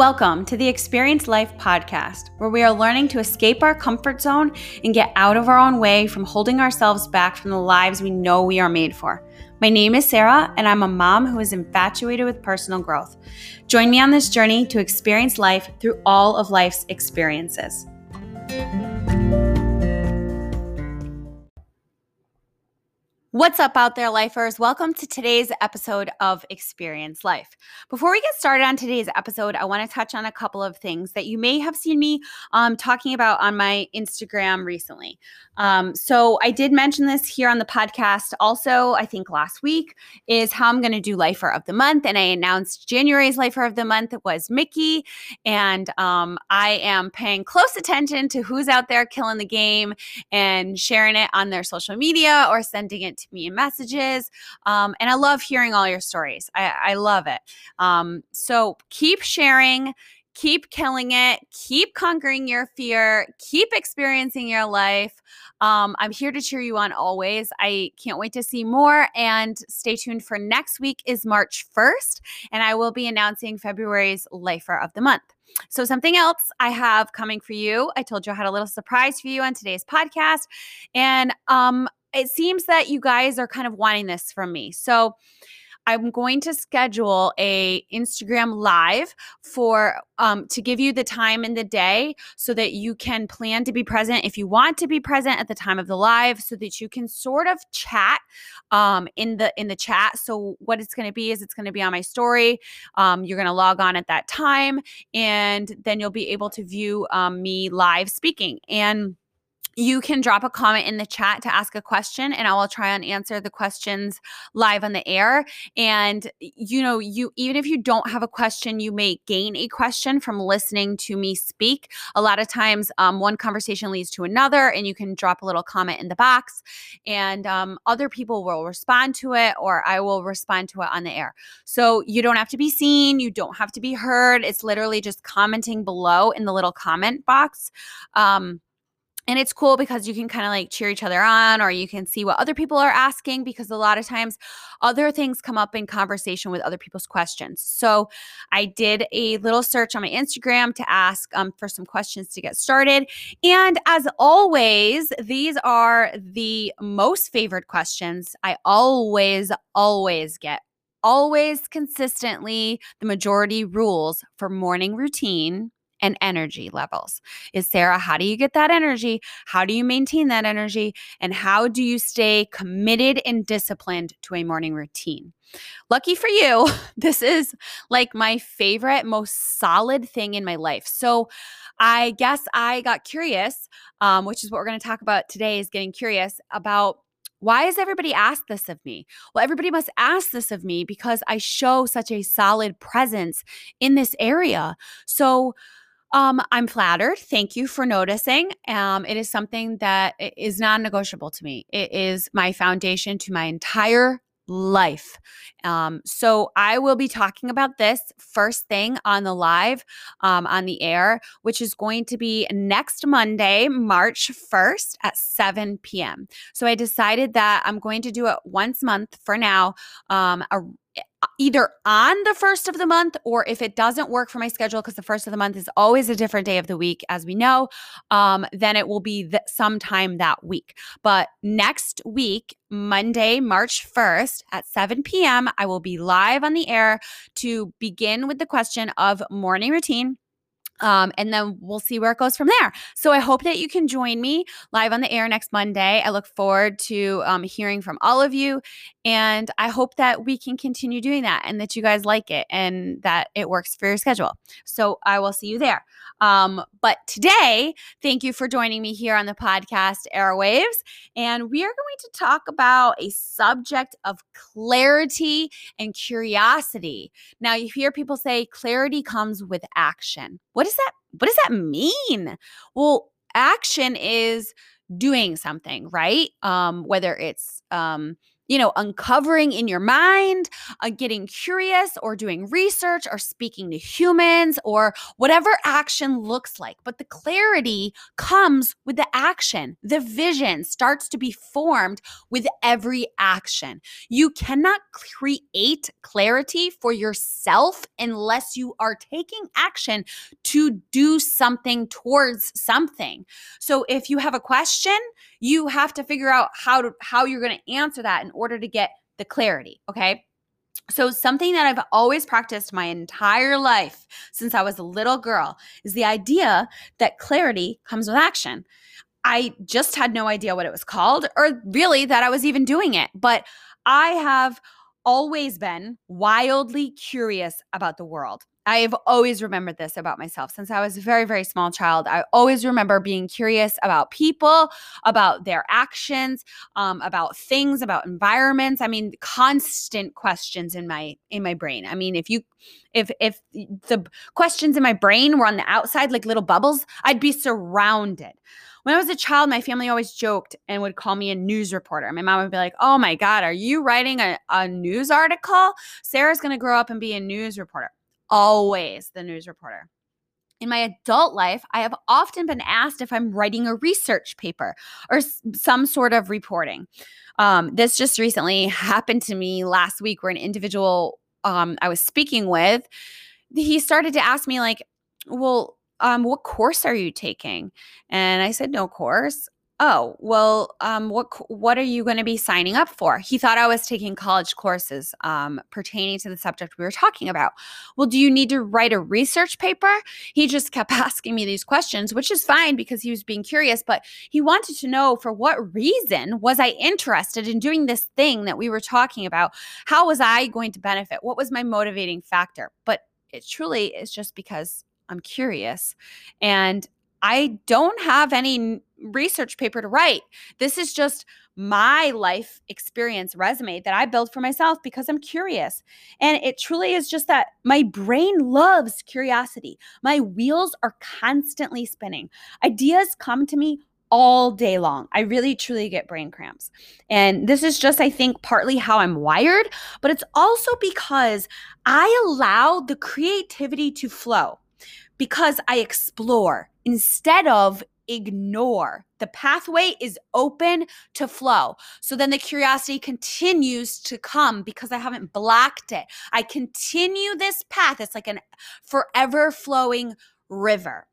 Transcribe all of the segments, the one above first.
Welcome to the Experience Life podcast, where we are learning to escape our comfort zone and get out of our own way from holding ourselves back from the lives we know we are made for. My name is Sarah, and I'm a mom who is infatuated with personal growth. Join me on this journey to experience life through all of life's experiences. What's up out there, lifers? Welcome to today's episode of Experience Life. Before we get started on today's episode, I want to touch on a couple of things that you may have seen me um, talking about on my Instagram recently. Um, so, I did mention this here on the podcast also, I think last week, is how I'm going to do Lifer of the Month. And I announced January's Lifer of the Month was Mickey. And um, I am paying close attention to who's out there killing the game and sharing it on their social media or sending it to me in messages. Um, and I love hearing all your stories. I, I love it. Um, so keep sharing keep killing it, keep conquering your fear, keep experiencing your life. Um, I'm here to cheer you on always. I can't wait to see more. And stay tuned for next week is March 1st, and I will be announcing February's Lifer of the Month. So, something else I have coming for you. I told you I had a little surprise for you on today's podcast. And um, it seems that you guys are kind of wanting this from me. So I'm going to schedule a Instagram live for um, to give you the time in the day so that you can plan to be present if you want to be present at the time of the live so that you can sort of chat um, in the in the chat so what it's going to be is it's going to be on my story um, you're going to log on at that time and then you'll be able to view um, me live speaking and you can drop a comment in the chat to ask a question and I will try and answer the questions live on the air. And you know, you even if you don't have a question, you may gain a question from listening to me speak. A lot of times, um, one conversation leads to another, and you can drop a little comment in the box, and um, other people will respond to it, or I will respond to it on the air. So you don't have to be seen, you don't have to be heard. It's literally just commenting below in the little comment box. Um, and it's cool because you can kind of like cheer each other on or you can see what other people are asking because a lot of times other things come up in conversation with other people's questions. So i did a little search on my instagram to ask um, for some questions to get started. And as always these are the most favored questions i always always get. Always consistently the majority rules for morning routine and energy levels. Is Sarah, how do you get that energy? How do you maintain that energy? And how do you stay committed and disciplined to a morning routine? Lucky for you, this is like my favorite, most solid thing in my life. So I guess I got curious, um, which is what we're going to talk about today is getting curious about why has everybody asked this of me? Well, everybody must ask this of me because I show such a solid presence in this area. So, um, I'm flattered. Thank you for noticing. Um, it is something that is non negotiable to me. It is my foundation to my entire life. Um, so I will be talking about this first thing on the live, um, on the air, which is going to be next Monday, March 1st at 7 p.m. So I decided that I'm going to do it once a month for now, um, a, either on the first of the month or if it doesn't work for my schedule because the first of the month is always a different day of the week as we know um, then it will be th- sometime that week. But next week monday march 1st at 7 p.m i will be live on the air to begin with the question of morning routine um, and then we'll see where it goes from there. So I hope that you can join me live on the air next Monday. I look forward to um, hearing from all of you. And I hope that we can continue doing that and that you guys like it and that it works for your schedule. So I will see you there. Um, but today, thank you for joining me here on the podcast Airwaves. And we are going to talk about a subject of clarity and curiosity. Now, you hear people say clarity comes with action. What does that what does that mean? Well, action is doing something, right? Um, whether it's um, you know, uncovering in your mind, uh, getting curious, or doing research, or speaking to humans, or whatever action looks like. But the clarity comes with the action. The vision starts to be formed with every action. You cannot create clarity for yourself unless you are taking action to do something towards something. So if you have a question, you have to figure out how to how you're going to answer that in order to get the clarity, okay? So, something that I've always practiced my entire life since I was a little girl is the idea that clarity comes with action. I just had no idea what it was called or really that I was even doing it, but I have always been wildly curious about the world. I've always remembered this about myself since I was a very, very small child. I always remember being curious about people, about their actions, um, about things, about environments. I mean, constant questions in my in my brain. I mean, if you if if the questions in my brain were on the outside like little bubbles, I'd be surrounded. When I was a child, my family always joked and would call me a news reporter. My mom would be like, Oh my God, are you writing a, a news article? Sarah's going to grow up and be a news reporter always the news reporter. In my adult life, I have often been asked if I'm writing a research paper or s- some sort of reporting. Um, this just recently happened to me last week where an individual um, I was speaking with, he started to ask me, like, well, um, what course are you taking? And I said, no course. Oh well um, what what are you going to be signing up for? He thought i was taking college courses um, pertaining to the subject we were talking about. Well do you need to write a research paper? He just kept asking me these questions which is fine because he was being curious but he wanted to know for what reason was i interested in doing this thing that we were talking about? How was i going to benefit? What was my motivating factor? But it truly is just because i'm curious and I don't have any research paper to write. This is just my life experience resume that I built for myself because I'm curious. And it truly is just that my brain loves curiosity. My wheels are constantly spinning. Ideas come to me all day long. I really truly get brain cramps. And this is just, I think, partly how I'm wired, but it's also because I allow the creativity to flow because I explore instead of ignore. The pathway is open to flow. So then the curiosity continues to come because I haven't blocked it. I continue this path. It's like an forever flowing river.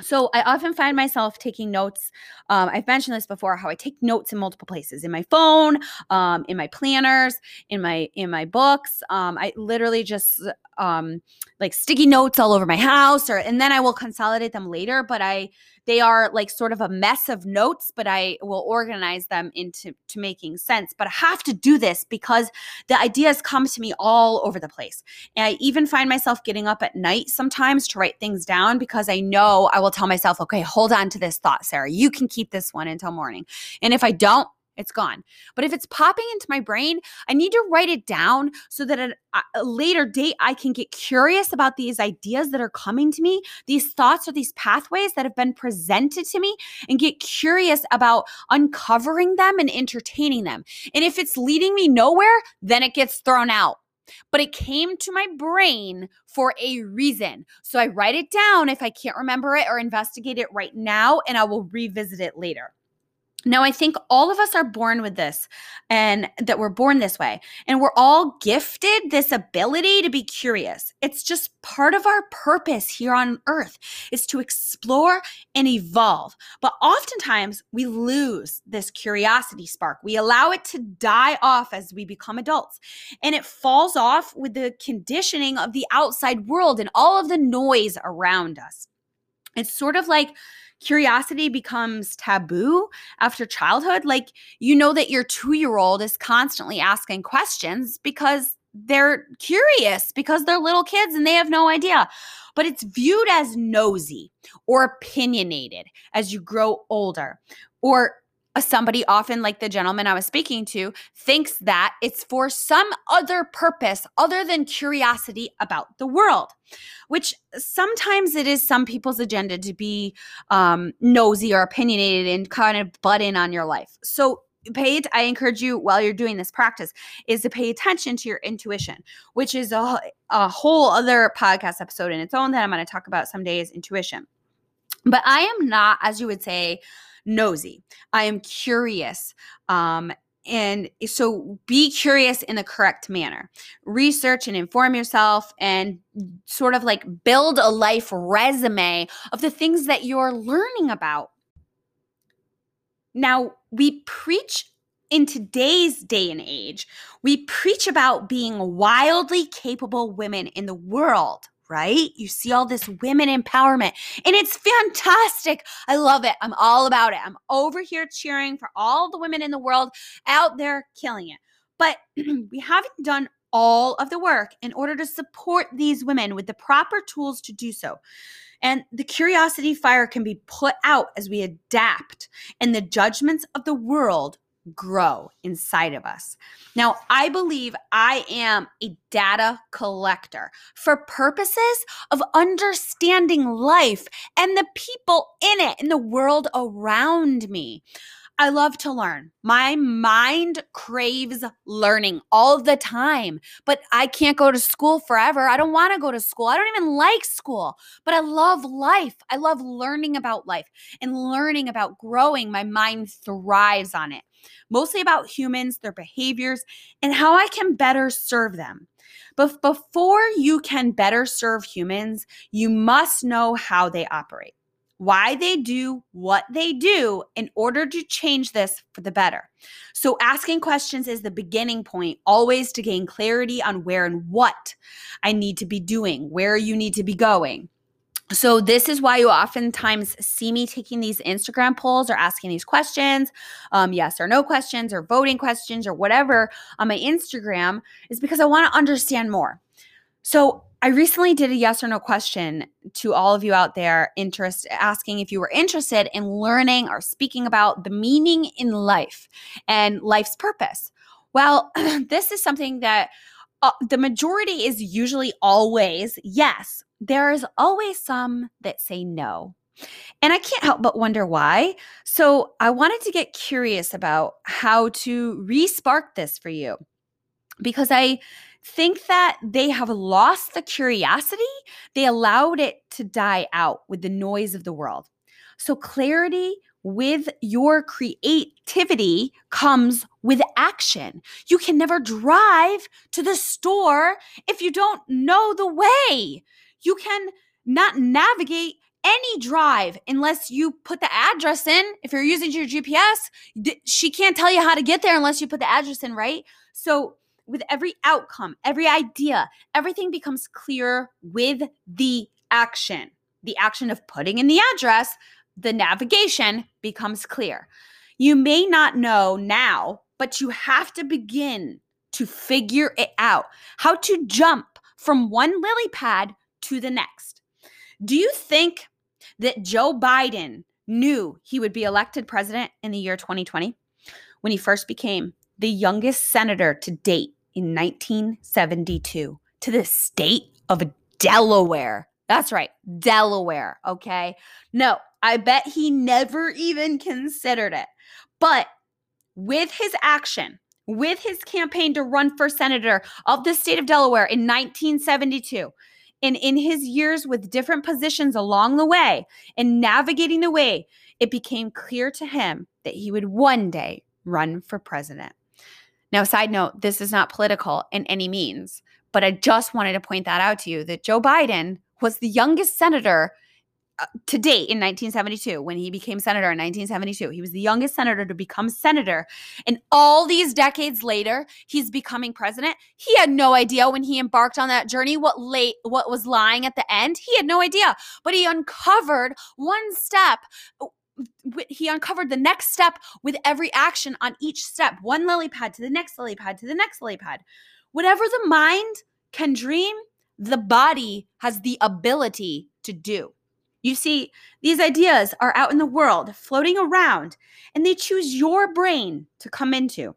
So I often find myself taking notes. Um, I've mentioned this before how I take notes in multiple places in my phone, um, in my planners, in my in my books. Um, I literally just um, like sticky notes all over my house, or and then I will consolidate them later. But I they are like sort of a mess of notes, but I will organize them into to making sense. But I have to do this because the ideas come to me all over the place. And I even find myself getting up at night sometimes to write things down because I know I will tell myself, okay, hold on to this thought, Sarah. You can keep this one until morning. And if I don't, it's gone. But if it's popping into my brain, I need to write it down so that at a later date, I can get curious about these ideas that are coming to me, these thoughts or these pathways that have been presented to me, and get curious about uncovering them and entertaining them. And if it's leading me nowhere, then it gets thrown out. But it came to my brain for a reason. So I write it down if I can't remember it or investigate it right now, and I will revisit it later. Now, I think all of us are born with this and that we're born this way. And we're all gifted this ability to be curious. It's just part of our purpose here on earth is to explore and evolve. But oftentimes we lose this curiosity spark. We allow it to die off as we become adults. And it falls off with the conditioning of the outside world and all of the noise around us. It's sort of like curiosity becomes taboo after childhood. Like, you know that your two year old is constantly asking questions because they're curious, because they're little kids and they have no idea. But it's viewed as nosy or opinionated as you grow older, or somebody often like the gentleman I was speaking to thinks that it's for some other purpose other than curiosity about the world, which sometimes it is some people's agenda to be um, nosy or opinionated and kind of butt in on your life. So pay i encourage you while you're doing this practice is to pay attention to your intuition which is a, a whole other podcast episode in its own that i'm going to talk about some is intuition but i am not as you would say nosy i am curious um, and so be curious in the correct manner. Research and inform yourself and sort of like build a life resume of the things that you're learning about. Now, we preach in today's day and age, we preach about being wildly capable women in the world right? You see all this women empowerment, and it's fantastic. I love it. I'm all about it. I'm over here cheering for all the women in the world out there killing it. But we haven't done all of the work in order to support these women with the proper tools to do so. And the curiosity fire can be put out as we adapt, and the judgments of the world grow inside of us. Now, I believe I am a data collector for purposes of understanding life and the people in it, in the world around me. I love to learn. My mind craves learning all the time, but I can't go to school forever. I don't want to go to school. I don't even like school, but I love life. I love learning about life and learning about growing. My mind thrives on it, mostly about humans, their behaviors, and how I can better serve them. But before you can better serve humans, you must know how they operate why they do what they do in order to change this for the better. So, asking questions is the beginning point, always to gain clarity on where and what I need to be doing, where you need to be going. So, this is why you oftentimes see me taking these Instagram polls or asking these questions, um, yes or no questions, or voting questions, or whatever on my Instagram, is because I want to understand more. So, I recently did a yes or no question to all of you out there interest asking if you were interested in learning or speaking about the meaning in life and life's purpose. Well, this is something that uh, the majority is usually always yes. There is always some that say no. And I can't help but wonder why. So I wanted to get curious about how to re spark this for you because I think that they have lost the curiosity. They allowed it to die out with the noise of the world. So, clarity with your creativity comes with action. You can never drive to the store if you don't know the way. You can not navigate any drive unless you put the address in. If you're using your GPS, she can't tell you how to get there unless you put the address in, right? So, with every outcome, every idea, everything becomes clear with the action. The action of putting in the address, the navigation becomes clear. You may not know now, but you have to begin to figure it out how to jump from one lily pad to the next. Do you think that Joe Biden knew he would be elected president in the year 2020 when he first became the youngest senator to date in 1972 to the state of Delaware. That's right, Delaware. Okay. No, I bet he never even considered it. But with his action, with his campaign to run for senator of the state of Delaware in 1972, and in his years with different positions along the way and navigating the way, it became clear to him that he would one day run for president. Now, side note, this is not political in any means, but I just wanted to point that out to you that Joe Biden was the youngest senator uh, to date in 1972 when he became senator in 1972 he was the youngest senator to become senator. And all these decades later he's becoming president. He had no idea when he embarked on that journey what late what was lying at the end. He had no idea. But he uncovered one step he uncovered the next step with every action on each step. One lily pad to the next lily pad to the next lily pad. Whatever the mind can dream the body has the ability to do. You see these ideas are out in the world floating around and they choose your brain to come into.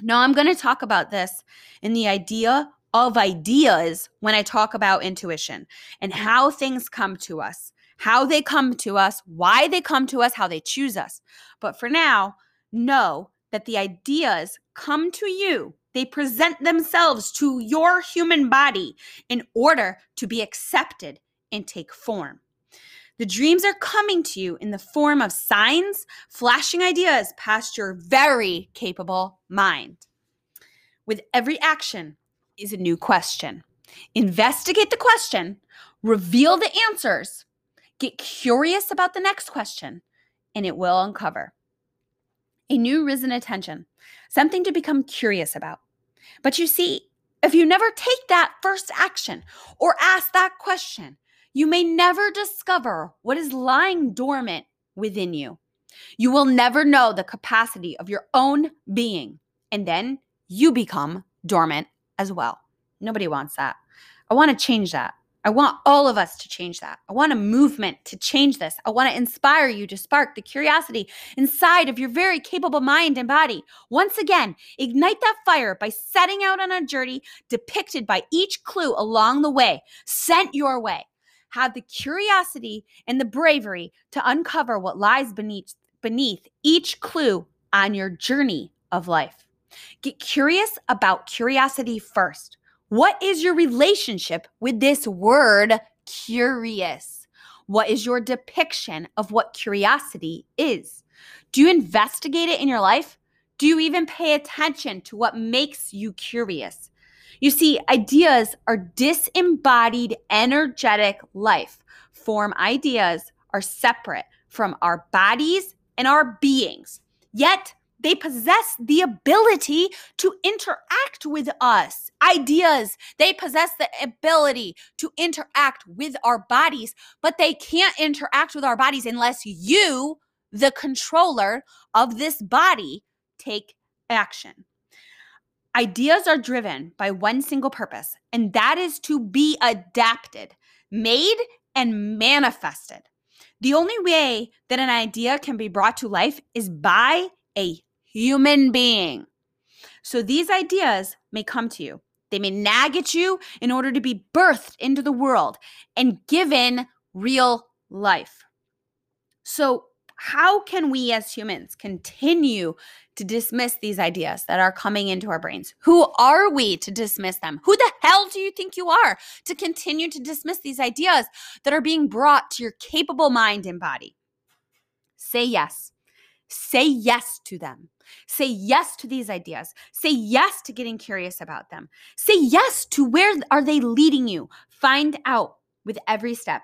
Now i'm going to talk about this in the idea of ideas when i talk about intuition and how things come to us how they come to us, why they come to us, how they choose us. But for now, know that the ideas come to you, they present themselves to your human body in order to be accepted and take form. The dreams are coming to you in the form of signs, flashing ideas past your very capable mind. With every action is a new question. Investigate the question, reveal the answers, get curious about the next question, and it will uncover a new risen attention, something to become curious about. But you see, if you never take that first action or ask that question, you may never discover what is lying dormant within you. You will never know the capacity of your own being, and then you become dormant as well. Nobody wants that. I want to change that. I want all of us to change that. I want a movement to change this. I want to inspire you to spark the curiosity inside of your very capable mind and body. Once again, ignite that fire by setting out on a journey depicted by each clue along the way, sent your way. Have the curiosity and the bravery to uncover what lies beneath beneath each clue on your journey of life. Get curious about curiosity first. What is your relationship with this word curious? What is your depiction of what curiosity is? Do you investigate it in your life? Do you even pay attention to what makes you curious? You see, ideas are disembodied, energetic life. Form ideas are separate from our bodies and our beings. Yet, they possess the ability to interact with us. Ideas, they possess the ability to interact with our bodies, but they can't interact with our bodies unless you, the controller of this body, take action. Ideas are driven by one single purpose, and that is to be adapted, made, and manifested. The only way that an idea can be brought to life is by a human being. So these ideas may come to you. They may nag at you in order to be birthed into the world and given real life. So, how can we as humans continue to dismiss these ideas that are coming into our brains? Who are we to dismiss them? Who the hell do you think you are to continue to dismiss these ideas that are being brought to your capable mind and body? Say yes. Say yes to them. Say yes to these ideas. Say yes to getting curious about them. Say yes to where are they leading you. Find out with every step,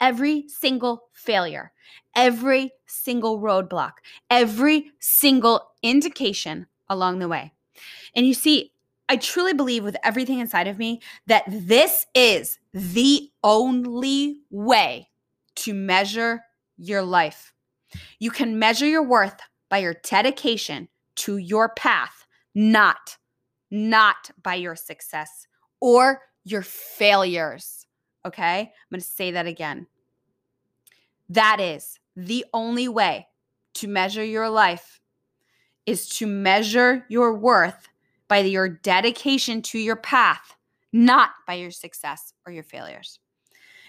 every single failure, every single roadblock, every single indication along the way. And you see, I truly believe with everything inside of me that this is the only way to measure your life. You can measure your worth by your dedication to your path, not not by your success or your failures. Okay? I'm going to say that again. That is the only way to measure your life is to measure your worth by your dedication to your path, not by your success or your failures.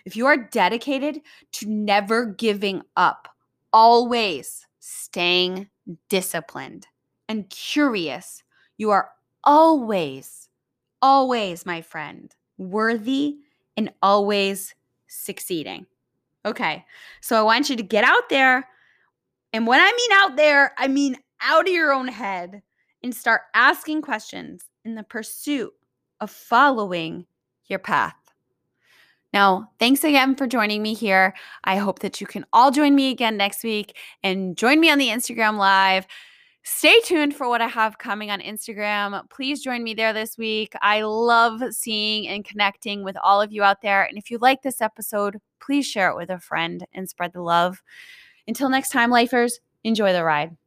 If you are dedicated to never giving up, always staying disciplined and curious, you are always, always, my friend, worthy and always succeeding. Okay, so I want you to get out there. And when I mean out there, I mean out of your own head and start asking questions in the pursuit of following your path. Now, thanks again for joining me here. I hope that you can all join me again next week and join me on the Instagram Live. Stay tuned for what I have coming on Instagram. Please join me there this week. I love seeing and connecting with all of you out there. And if you like this episode, please share it with a friend and spread the love. Until next time, lifers, enjoy the ride.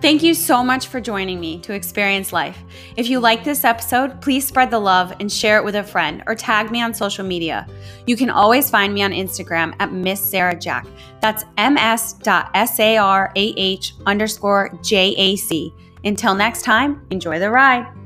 Thank you so much for joining me to experience life. If you like this episode, please spread the love and share it with a friend or tag me on social media. You can always find me on Instagram at Miss Sarah Jack. That's ms.sarah underscore jac. Until next time, enjoy the ride.